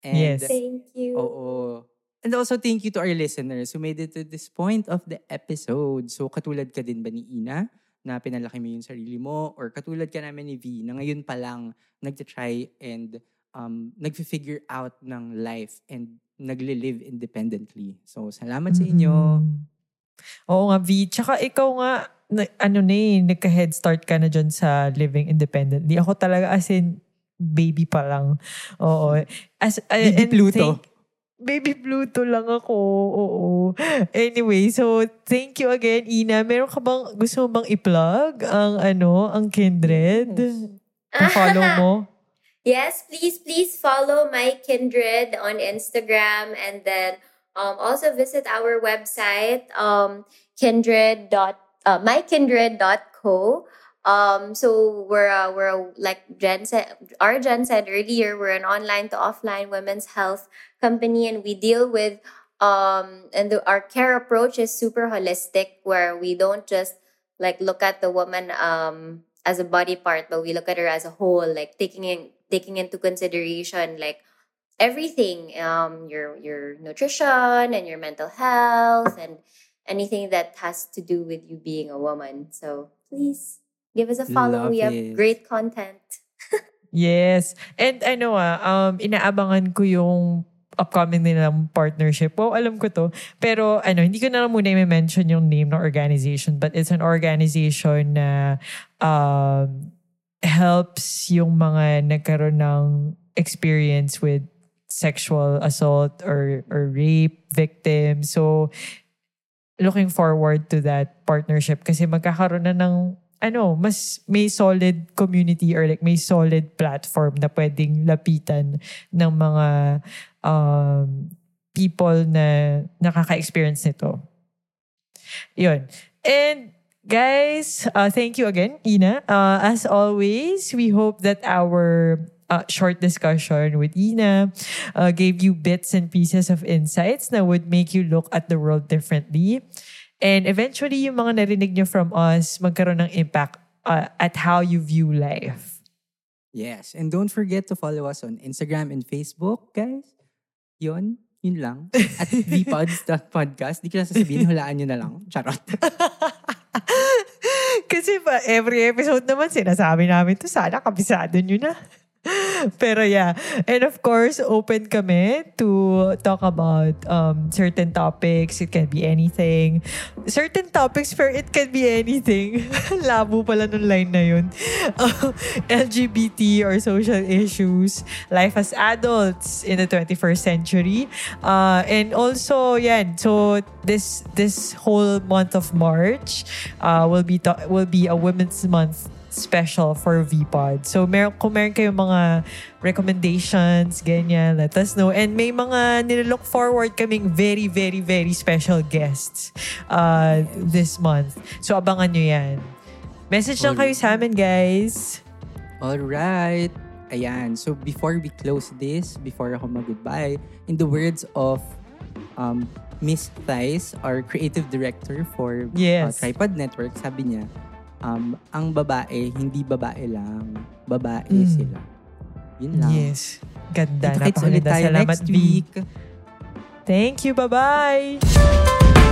And Yes. Thank you. Oo. And also, thank you to our listeners who made it to this point of the episode. So, katulad ka din ba ni Ina na pinalaki mo yung sarili mo? Or katulad ka namin ni V na ngayon pa lang nagtitry and um, nag-figure out ng life and nagle-live independently. So, salamat sa inyo. Mhm. Oo nga, V. Tsaka ikaw nga, na, ano na eh, nagka-head start ka na dyan sa living independently. Ako talaga as in, baby pa lang. Oo. As, Baby and Pluto. thank- baby Pluto lang ako. Oo. Anyway, so thank you again, Ina. Meron ka bang, gusto mo bang i-plug ang ano, ang Kindred? Pa-follow mo? (laughs) Yes, please, please follow my kindred on Instagram and then um, also visit our website, um, kindred dot uh, mykindred.co. Um, so we're uh, we're uh, like Jen said, our Jen said earlier, we're an online to offline women's health company, and we deal with um, and the, our care approach is super holistic, where we don't just like look at the woman um as a body part, but we look at her as a whole, like taking in taking into consideration like everything, um, your your nutrition and your mental health and anything that has to do with you being a woman. So please give us a follow. Love we have it. great content. Yes. And ano ah, um, inaabangan ko yung upcoming nilang partnership. Wow, alam ko to. Pero ano, hindi ko na lang muna i-mention yung name ng organization but it's an organization na um, helps yung mga nagkaroon ng experience with sexual assault or or rape victims. So looking forward to that partnership kasi magkakaroon na ng ano, mas may solid community or like may solid platform na pwedeng lapitan ng mga um, people na nakaka-experience nito. Yun. And guys, uh, thank you again, Ina. Uh, as always, we hope that our uh, short discussion with Ina uh, gave you bits and pieces of insights that would make you look at the world differently. And eventually, yung mga narinig nyo from us, magkaroon ng impact uh, at how you view life. Yes. And don't forget to follow us on Instagram and Facebook, guys. Yun. Yun lang. At (laughs) vpods.podcast. Di ko na sasabihin, hulaan nyo na lang. Charot. (laughs) Kasi pa, every episode naman sinasabi namin to, sana kabisado nyo na. (laughs) Pero yeah. And of course, open kami to talk about um, certain topics. It can be anything. Certain topics, pero it can be anything. (laughs) Labo pala nung line na yun. (laughs) LGBT or social issues. Life as adults in the 21st century. Uh, and also, yan. So, this this whole month of March uh, will be to- will be a Women's Month special for VPod. So, mer kung meron kayong mga recommendations, ganyan, let us know. And may mga nilook forward kaming very, very, very special guests uh, this month. So, abangan nyo yan. Message lang kayo sa amin, guys. Alright. Ayan. So before we close this, before ako mag-goodbye, in the words of um, Miss Thais, our creative director for Yes. uh, Tripod Network, sabi niya, um, ang babae, hindi babae lang. Babae Mm. sila. Yun lang. Yes. Ganda. Kita-kits ulit tayo Salamat, next week. Thank you. Bye-bye.